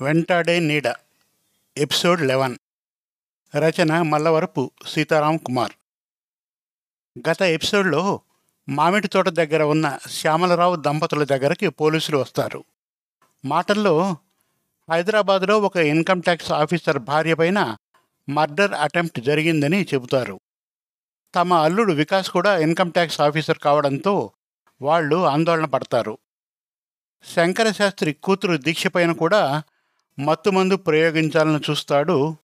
వెంటాడే నీడ. Episode eleven. రచన మల్లవరపు సీతారాం కుమార్. గత ఎపిసోడ్లో మామిడి తోట దగ్గర ఉన్న శ్యామలరావు దంపతుల దగ్గరికి పోలీసులు వస్తారు. మాటల్లో హైదరాబాద్లో ఒక ఇన్కమ్ ట్యాక్స్ ఆఫీసర్ భార్య పైన మర్డర్ అటెంప్ట్ జరిగిందని చెబుతారు. తమ అల్లుడు వికాస్ కూడా ఇన్కమ్ ట్యాక్స్ ఆఫీసర్ కావడంతో వాళ్ళు ఆందోళన పడతారు. శంకరశాస్త్రి కూతురు దీక్ష పైన కూడా మత్తుమందు ప్రయోగించాలని చూస్తాడు.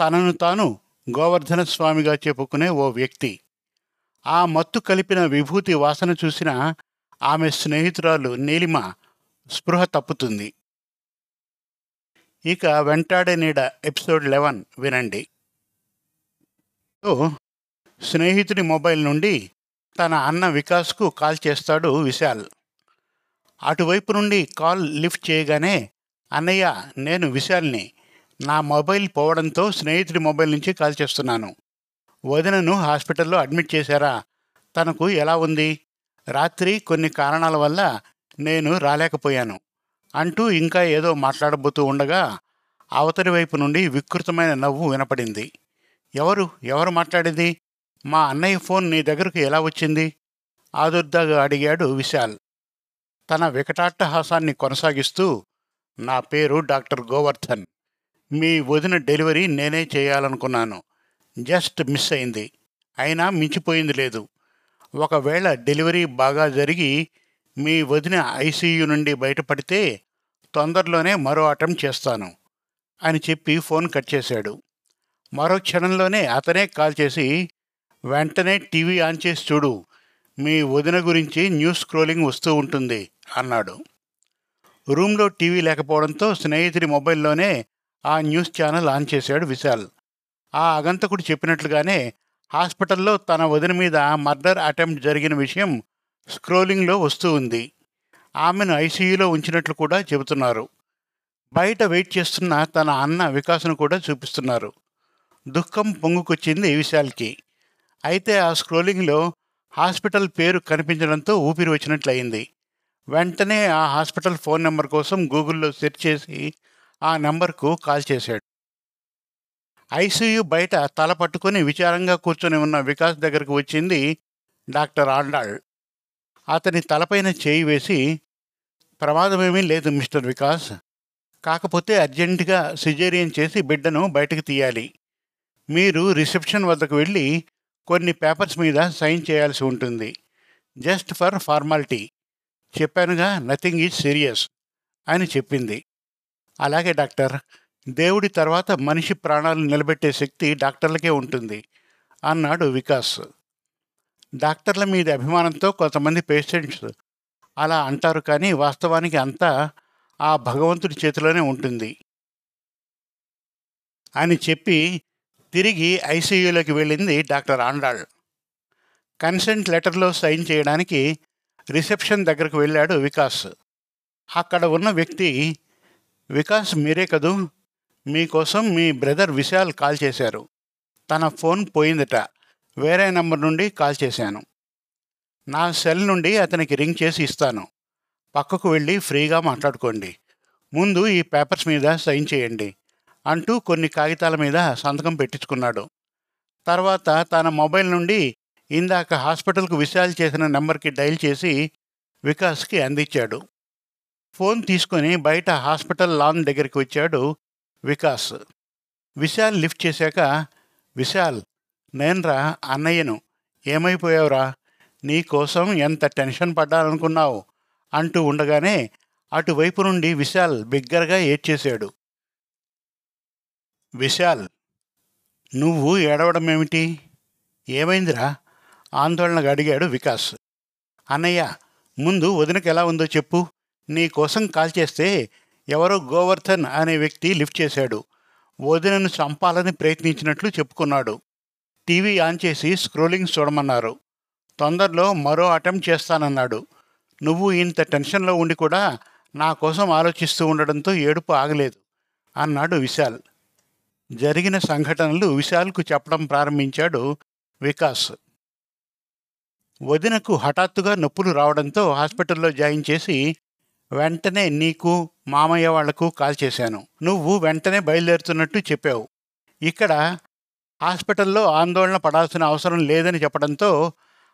తనను తాను గోవర్ధన స్వామిగా చెప్పుకునే ఓ వ్యక్తి. ఆ మత్తు కలిపిన విభూతి వాసన చూసిన ఆమె స్నేహితురాలు నీలిమ స్పృహ తప్పుతుంది. ఇక వెంటాడే నీడ ఎపిసోడ్ లెవెన్ వినండి. సో, స్నేహితుడి మొబైల్ నుండి తన అన్న వికాస్కు కాల్ చేస్తాడు విశాల్. అటువైపు నుండి కాల్ లిఫ్ట్ చేయగానే అన్నయ్య నేను విశాల్ని నా మొబైల్ పోవడంతో స్నేహితుడి మొబైల్ నుంచి కాల్ చేస్తున్నాను. వదినను హాస్పిటల్లో అడ్మిట్ చేశారా? తనకు ఎలా ఉంది? రాత్రి కొన్ని కారణాల వల్ల నేను రాలేకపోయాను. అంటూ ఇంకా ఏదో మాట్లాడబోతూ ఉండగా అవతలి వైపు నుండి వికృతమైన నవ్వు వినపడింది. ఎవరు? ఎవరు మాట్లాడింది? మా అన్నయ్య ఫోన్ నీ దగ్గరకు ఎలా వచ్చింది? ఆదుర్దాగా అడిగాడు విశాల్. తన వికటాట్టహాసాన్ని కొనసాగిస్తూ నా పేరు డాక్టర్ గోవర్ధన్. మీ వదిన డెలివరీ నేనే చేయాలనుకున్నాను. జస్ట్ మిస్ అయింది. అయినా మించిపోయింది లేదు. ఒకవేళ డెలివరీ బాగా జరిగి మీ వదిన ఐసీయూ నుండి బయటపడితే తొందరలోనే మరో అటెంప్ట్ చేస్తాను అని చెప్పి ఫోన్ కట్ చేశాడు. మరో క్షణంలోనే అతనే కాల్ చేసి వెంటనే టీవీ ఆన్ చేసి చూడు. మీ వదిన గురించి న్యూస్ స్క్రోలింగ్ వస్తూ ఉంటుంది అన్నాడు. రూమ్లో టీవీ లేకపోవడంతో స్నేహితుడి మొబైల్లోనే ఆ న్యూస్ ఛానల్ ఆన్ చేశాడు విశాల్. ఆ అగంతకుడు చెప్పినట్లుగానే హాస్పిటల్లో తన వదిన మీద మర్డర్ అటెంప్ట్ జరిగిన విషయం స్క్రోలింగ్లో వస్తూ ఉంది. ఆమెను ఐసీయూలో ఉంచినట్లు కూడా చెబుతున్నారు. బయట వెయిట్ చేస్తున్న తన అన్న వికాసును కూడా చూపిస్తున్నారు. దుఃఖం పొంగుకొచ్చింది విశాల్కి. అయితే ఆ స్క్రోలింగ్లో హాస్పిటల్ పేరు కనిపించడంతో ఊపిరి వచ్చినట్లయింది. వెంటనే ఆ హాస్పిటల్ ఫోన్ నెంబర్ కోసం గూగుల్లో సెర్చ్ చేసి ఆ నెంబర్కు కాల్ చేశాడు. ఐసీయూ బయట తల పట్టుకొని విచారంగా కూర్చొని ఉన్న వికాస్ దగ్గరకు వచ్చింది డాక్టర్ ఆండాళ్ అతని తలపైన చేయి వేసి ప్రమాదమేమీ లేదు మిస్టర్ వికాస్. కాకపోతే అర్జెంటుగా సిజేరియన్ చేసి బిడ్డను బయటకు తీయాలి. మీరు రిసెప్షన్ వద్దకు వెళ్ళి కొన్ని పేపర్స్ మీద సైన్ చేయాల్సి ఉంటుంది. Just for formality. చెప్పానుగా నథింగ్ ఈజ్ సీరియస్ అని చెప్పింది. అలాగే డాక్టర్ దేవుడి తర్వాత మనిషి ప్రాణాలు నిలబెట్టే శక్తి డాక్టర్లకే ఉంటుంది అన్నాడు వికాస్. డాక్టర్ల మీద అభిమానంతో కొంతమంది పేషెంట్స్ అలా అంటారు కానీ వాస్తవానికి అంతా ఆ భగవంతుడి చేతిలోనే ఉంటుంది అని చెప్పి తిరిగి ఐసీయూలోకి వెళ్ళింది డాక్టర్ ఆండాళ్. కన్సెంట్ లెటర్లో సైన్ చేయడానికి రిసెప్షన్ దగ్గరకు వెళ్ళాడు వికాస్. అక్కడ ఉన్న వ్యక్తి వికాస్ మీరే కదూ? మీకోసం మీ బ్రదర్ విశాల్ కాల్ చేశారు. తన ఫోన్ పోయిందట. వేరే నంబర్ నుండి కాల్ చేశాను. నా సెల్ నుండి అతనికి రింగ్ చేసి ఇస్తాను. పక్కకు వెళ్ళి ఫ్రీగా మాట్లాడుకోండి. ముందు ఈ పేపర్స్ మీద సైన్ చేయండి అంటూ కొన్ని కాగితాల మీద సంతకం పెట్టించుకున్నాడు. తర్వాత తన మొబైల్ నుండి ఇందాక హాస్పిటల్కు విశాల్ చేసిన నెంబర్కి డైల్ చేసి వికాస్కి అందించాడు. ఫోన్ తీసుకొని బయట హాస్పిటల్ లాన్ దగ్గరికి వచ్చాడు వికాస్. విశాల్ లిఫ్ట్ చేశాక విశాల్ నేనరా అన్నయ్యను ఏమైపోయావురా? నీకోసం ఎంత టెన్షన్ పడ్డాలనుకున్నావు? అంటూ ఉండగానే అటువైపు నుండి విశాల్ బిగ్గరగా ఏడ్చేశాడు. విశాల్ నువ్వు ఏడవడం ఏమిటి ఏమైందిరా? ఆందోళనగా అడిగాడు వికాస్. అన్నయ్య ముందు వదినకి ఎలా ఉందో చెప్పు. నీ కోసం కాల్ చేస్తే ఎవరో గోవర్ధన్ అనే వ్యక్తి లిఫ్ట్ చేశాడు. వదినను చంపాలని ప్రయత్నించినట్లు చెప్పుకున్నాడు. టీవీ ఆన్ చేసి స్క్రోలింగ్ చూడమన్నారు. తొందరలో మరో అటెంప్ట్ చేస్తానన్నాడు. నువ్వు ఇంత టెన్షన్లో ఉండి కూడా నా కోసం ఆలోచిస్తూ ఉండడంతో ఏడుపు ఆగలేదు అన్నాడు విశాల్. జరిగిన సంఘటనలు విశాల్కు చెప్పడం ప్రారంభించాడు వికాస్. వదినకు హఠాత్తుగా నొప్పులు రావడంతో హాస్పిటల్లో జాయిన్ చేసి వెంటనే నీకు మామయ్య వాళ్ళకు కాల్ చేశాను. నువ్వు వెంటనే బయలుదేరుతున్నట్టు చెప్పావు. ఇక్కడ హాస్పిటల్లో ఆందోళన పడాల్సిన అవసరం లేదని చెప్పడంతో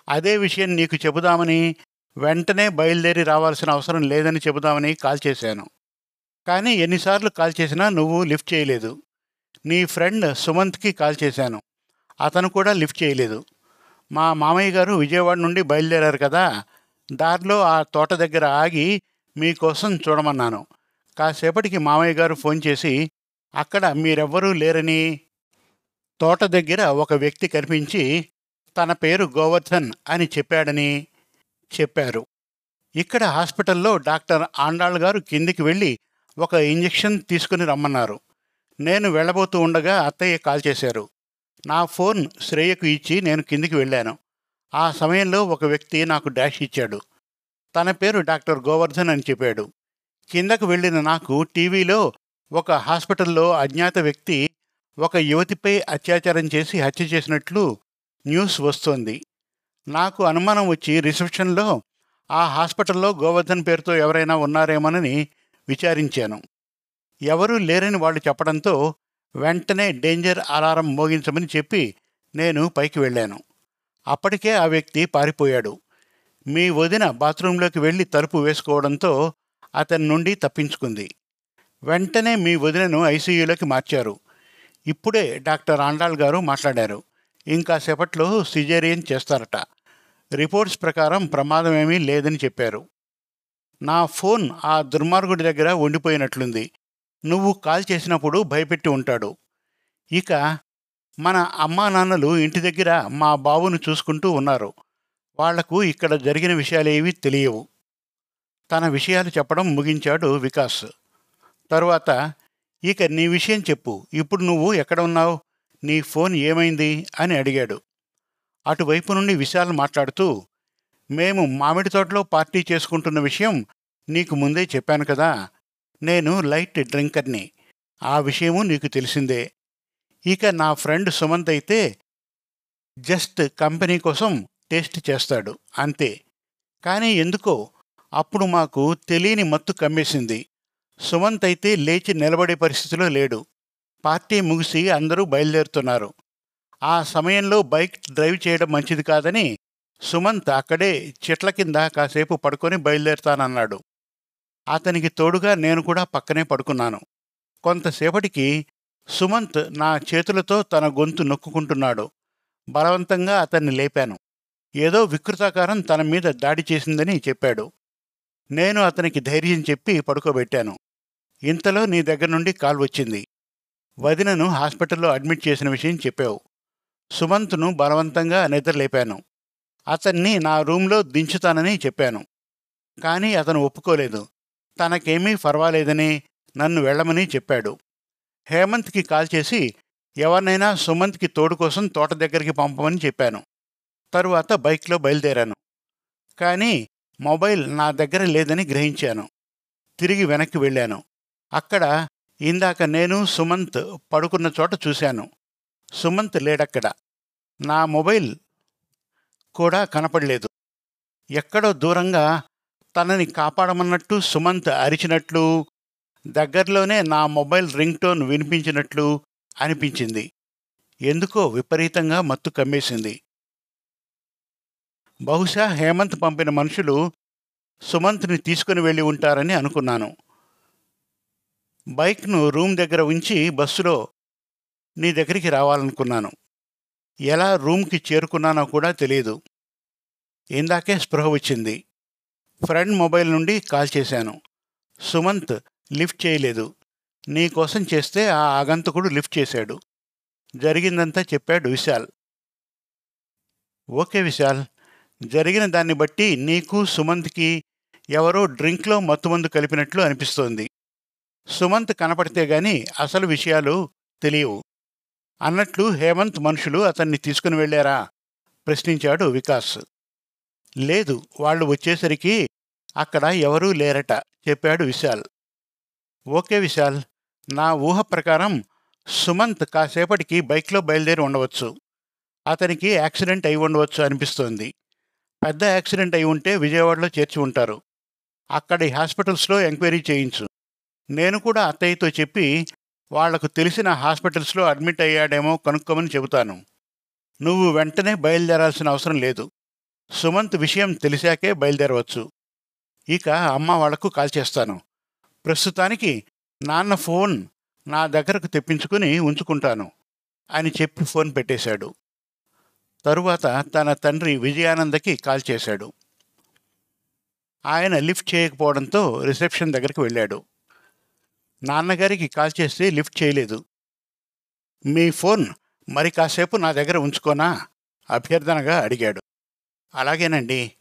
అదే విషయం నీకు చెబుదామని వెంటనే బయలుదేరి రావాల్సిన అవసరం లేదని చెబుదామని కాల్ చేశాను. కానీ ఎన్నిసార్లు కాల్ చేసినా నువ్వు లిఫ్ట్ చేయలేదు. నీ ఫ్రెండ్ సుమంత్కి కాల్ చేశాను. అతను కూడా లిఫ్ట్ చేయలేదు. మా మామయ్య గారు విజయవాడ నుండి బయలుదేరారు కదా దారిలో ఆ తోట దగ్గర ఆగి మీకోసం చూడమన్నాను. కాసేపటికి మామయ్య గారు ఫోన్ చేసి అక్కడ మీరెవ్వరూ లేరని. తోట దగ్గర ఒక వ్యక్తి కనిపించి తన పేరు గోవర్ధన్ అని చెప్పాడని చెప్పారు. ఇక్కడ హాస్పిటల్లో డాక్టర్ ఆండాళ్ గారు కిందికి వెళ్ళి ఒక ఇంజెక్షన్ తీసుకుని రమ్మన్నారు. నేను వెళ్ళబోతూ ఉండగా అత్తయ్య కాల్ చేశారు. నా ఫోన్ శ్రేయకు ఇచ్చి నేను కిందికి వెళ్ళాను. ఆ సమయంలో ఒక వ్యక్తి నాకు డాష్ ఇచ్చాడు. తన పేరు డాక్టర్ గోవర్ధన్ అని చెప్పాడు. కిందకు వెళ్ళిన నాకు టీవీలో ఒక హాస్పిటల్లో అజ్ఞాత వ్యక్తి ఒక యువతిపై అత్యాచారం చేసి హత్య చేసినట్లు న్యూస్ వస్తోంది. నాకు అనుమానం వచ్చి రిసెప్షన్లో ఆ హాస్పిటల్లో గోవర్ధన్ పేరుతో ఎవరైనా ఉన్నారేమోనని విచారించాను. ఎవరూ లేరని వాళ్ళు చెప్పడంతో వెంటనే డేంజర్ అలారం మోగించమని చెప్పి నేను పైకి వెళ్ళాను. అప్పటికే ఆ వ్యక్తి పారిపోయాడు. మీ వదిన బాత్రూంలోకి వెళ్ళి తలుపు వేసుకోవడంతో అతని నుండి తప్పించుకుంది. వెంటనే మీ వదినను ఐసీయూలోకి మార్చారు. ఇప్పుడే డాక్టర్ ఆండాల్ గారు మాట్లాడారు. ఇంకా సేపట్లో సిజేరియన్ చేస్తారట. రిపోర్ట్స్ ప్రకారం ప్రమాదమేమీ లేదని చెప్పారు. నా ఫోన్ ఆ దుర్మార్గుడి దగ్గర ఉండిపోయినట్లుంది. నువ్వు కాల్ చేసినప్పుడు భయపెట్టి ఉంటాడు. ఇక మన అమ్మా నాన్నలు ఇంటి దగ్గర మా బావును చూసుకుంటూ ఉన్నారు. వాళ్ళకు ఇక్కడ జరిగిన విషయాలేవీ తెలియవు. తన విషయాలు చెప్పడం ముగించాడు వికాస్. తరువాత ఇక నీ విషయం చెప్పు. ఇప్పుడు నువ్వు ఎక్కడ ఉన్నావు? నీ ఫోన్ ఏమైంది? అని అడిగాడు. అటువైపు నుండి విశాల్ మాట్లాడుతూ మేము మామిడి తోటలో పార్టీ చేసుకుంటున్న విషయం నీకు ముందే చెప్పాను కదా. నేను లైట్ డ్రింకర్ని. ఆ విషయము నీకు తెలిసిందే. ఇక నా ఫ్రెండ్ సుమంత్ అయితే జస్ట్ కంపెనీ కోసం టేస్ట్ చేస్తాడు అంతే. కానీ ఎందుకో అప్పుడు మాకు తెలియని మత్తు కమ్మేసింది. సుమంత్ అయితే లేచి నిలబడే పరిస్థితిలో లేడు. పార్టీ ముగిసి అందరూ బయలుదేరుతున్నారు. ఆ సమయంలో బైక్ డ్రైవ్ చేయడం మంచిది కాదని సుమంత్ అక్కడే చెట్ల కింద కాసేపు పడుకొని బయలుదేరుతానన్నాడు. అతనికి తోడుగా నేను కూడా పక్కనే పడుకున్నాను. కొంతసేపటికి సుమంత్ నా చేతులతో తన గొంతు నొక్కుకుంటున్నాడు. బలవంతంగా అతన్ని లేపాను. ఏదో వికృతాకారం తన మీద దాడి చేసిందని చెప్పాడు. నేను అతనికి ధైర్యం చెప్పి పడుకోబెట్టాను. ఇంతలో నీ దగ్గర నుండి కాల్ వచ్చింది. వదినను హాస్పిటల్లో అడ్మిట్ చేసిన విషయం చెప్పావు. సుమంత్ను బలవంతంగా నిద్రలేపాను. అతన్ని నా రూంలో దించుతానని చెప్పాను. కానీ అతను ఒప్పుకోలేదు. తనకేమీ పర్వాలేదని నన్ను వెళ్ళమని చెప్పాడు. హేమంత్కి కాల్ చేసి ఎవరినైనా సుమంత్కి తోడు కోసం తోట దగ్గరికి పంపమని చెప్పాను. తరువాత బైక్లో బయలుదేరాను. కానీ మొబైల్ నా దగ్గర లేదని గ్రహించాను. తిరిగి వెనక్కి వెళ్ళాను. అక్కడ ఇందాక నేను సుమంత్ పడుకున్న చోట చూశాను. సుమంత్ లేడక్కడ. నా మొబైల్ కూడా కనపడలేదు. ఎక్కడో దూరంగా తనని కాపాడమన్నట్టు సుమంత్ అరిచినట్లు దగ్గరలోనే నా మొబైల్ రింగ్ టోన్ వినిపించినట్లు అనిపించింది. ఎందుకో విపరీతంగా మత్తు కమ్మేసింది. బహుశా హేమంత్ పంపిన మనుషులు సుమంత్ని తీసుకుని వెళ్ళి ఉంటారని అనుకున్నాను. బైక్ను రూమ్ దగ్గర ఉంచి బస్సులో నీ దగ్గరికి రావాలనుకున్నాను. ఎలా రూమ్కి చేరుకున్నానో కూడా తెలియదు. ఇందాకే స్పృహ వచ్చింది. ఫ్రెండ్ మొబైల్ నుండి కాల్ చేశాను. సుమంత్ లిఫ్ట్ చేయలేదు. నీకోసం చేస్తే ఆ ఆగంతకుడు లిఫ్ట్ చేశాడు. జరిగిందంతా చెప్పాడు విశాల్. ఓకే విశాల్. జరిగిన దాన్ని బట్టి నీకు సుమంత్కి ఎవరో డ్రింక్లో మత్తుమందు కలిపినట్లు అనిపిస్తోంది. సుమంత్ కనపడితే గాని అసలు విషయాలు తెలియవు. అన్నట్లు హేమంత్ మనుషులు అతన్ని తీసుకుని వెళ్ళారా? ప్రశ్నించాడు వికాస్. లేదు వాళ్ళు వచ్చేసరికి అక్కడ ఎవరూ లేరట చెప్పాడు విశాల్. ఓకే విశాల్ నా ఊహ ప్రకారం సుమంత్ కాసేపటికి బైక్లో బయలుదేరి ఉండవచ్చు. అతనికి యాక్సిడెంట్ అయి ఉండవచ్చు అనిపిస్తోంది. పెద్ద యాక్సిడెంట్ అయి ఉంటే విజయవాడలో చేర్చి ఉంటారు. అక్కడి హాస్పిటల్స్లో ఎంక్వైరీ చేయించు. నేను కూడా అత్తయ్యతో చెప్పి వాళ్ళకు తెలిసిన హాస్పిటల్స్లో అడ్మిట్ అయ్యాడేమో కనుక్కోమని చెబుతాను. నువ్వు వెంటనే బయలుదేరాల్సిన అవసరం లేదు. సుమంత్ విషయం తెలిసాకే బయలుదేరవచ్చు. ఇక అమ్మ వాళ్ళకు కాల్ చేస్తాను. ప్రస్తుతానికి నాన్న ఫోన్ నా దగ్గరకు తెప్పించుకుని ఉంచుకుంటాను అని చెప్పి ఫోన్ పెట్టేశాడు. తరువాత తన తండ్రి విజయానందకి కాల్ చేశాడు. ఆయన లిఫ్ట్ చేయకపోవడంతో రిసెప్షన్ దగ్గరికి వెళ్ళాడు. నాన్నగారికి కాల్ చేస్తే లిఫ్ట్ చేయలేదు. మీ ఫోన్ మరి కాసేపు నా దగ్గర ఉంచుకోనా? అభ్యర్థనగా అడిగాడు. అలాగేనండి.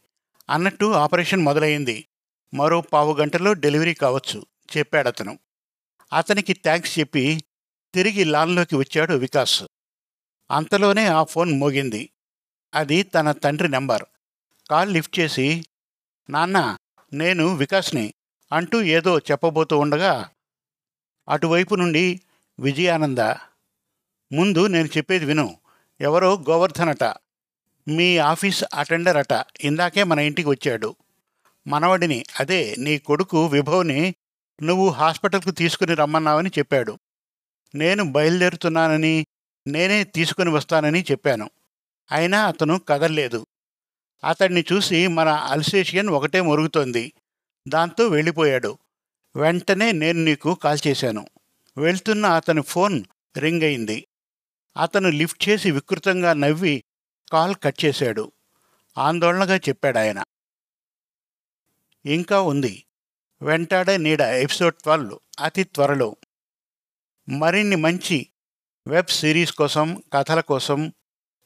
అన్నట్టు ఆపరేషన్ మొదలైంది. మరో పావు గంటలో డెలివరీ కావచ్చు చెప్పాడతను అతనికి థ్యాంక్స్ చెప్పి తిరిగి లాన్లోకి వచ్చాడు వికాస్. అంతలోనే ఆ ఫోన్ మోగింది. అది తన తండ్రి నెంబర్. కాల్ లిఫ్ట్ చేసి నాన్న నేను వికాస్ని అంటూ ఏదో చెప్పబోతూ ఉండగా అటువైపు నుండి విజయానంద. ముందు నేను చెప్పేది విను. ఎవరో గోవర్ధనట. మీ ఆఫీస్ అటెండర్ అట ఇందాకే మన ఇంటికి వచ్చాడు. మనవడిని అదే నీ కొడుకు విభవ్ని నువ్వు హాస్పిటల్కు తీసుకుని రమ్మన్నావని చెప్పాడు. నేను బయలుదేరుతున్నానని నేనే తీసుకుని వస్తానని చెప్పాను. అయినా అతను కదల్లేదు. అతన్ని చూసి మన అల్సేషియన్ ఒకటే మురుగుతోంది. దాంతో వెళ్ళిపోయాడు. వెంటనే నేను నీకు కాల్ చేశాను. వెళ్తున్న అతని ఫోన్ రింగ్ అయింది. అతను లిఫ్ట్ చేసి వికృతంగా నవ్వి కాల్ కట్ చేశాడు. ఆందోళనగా చెప్పాడు ఆయన. ఇంకా ఉంది. వెంటాడే నీడ ఎపిసోడ్ ట్వెల్వ్ అతి త్వరలో. మరిన్ని మంచి వెబ్ సిరీస్ కోసం కథల కోసం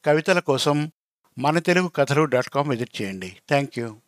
కవితల కోసం మన తెలుగు కథలు డాట్ కామ్ విజిట్ చేయండి. Thank you.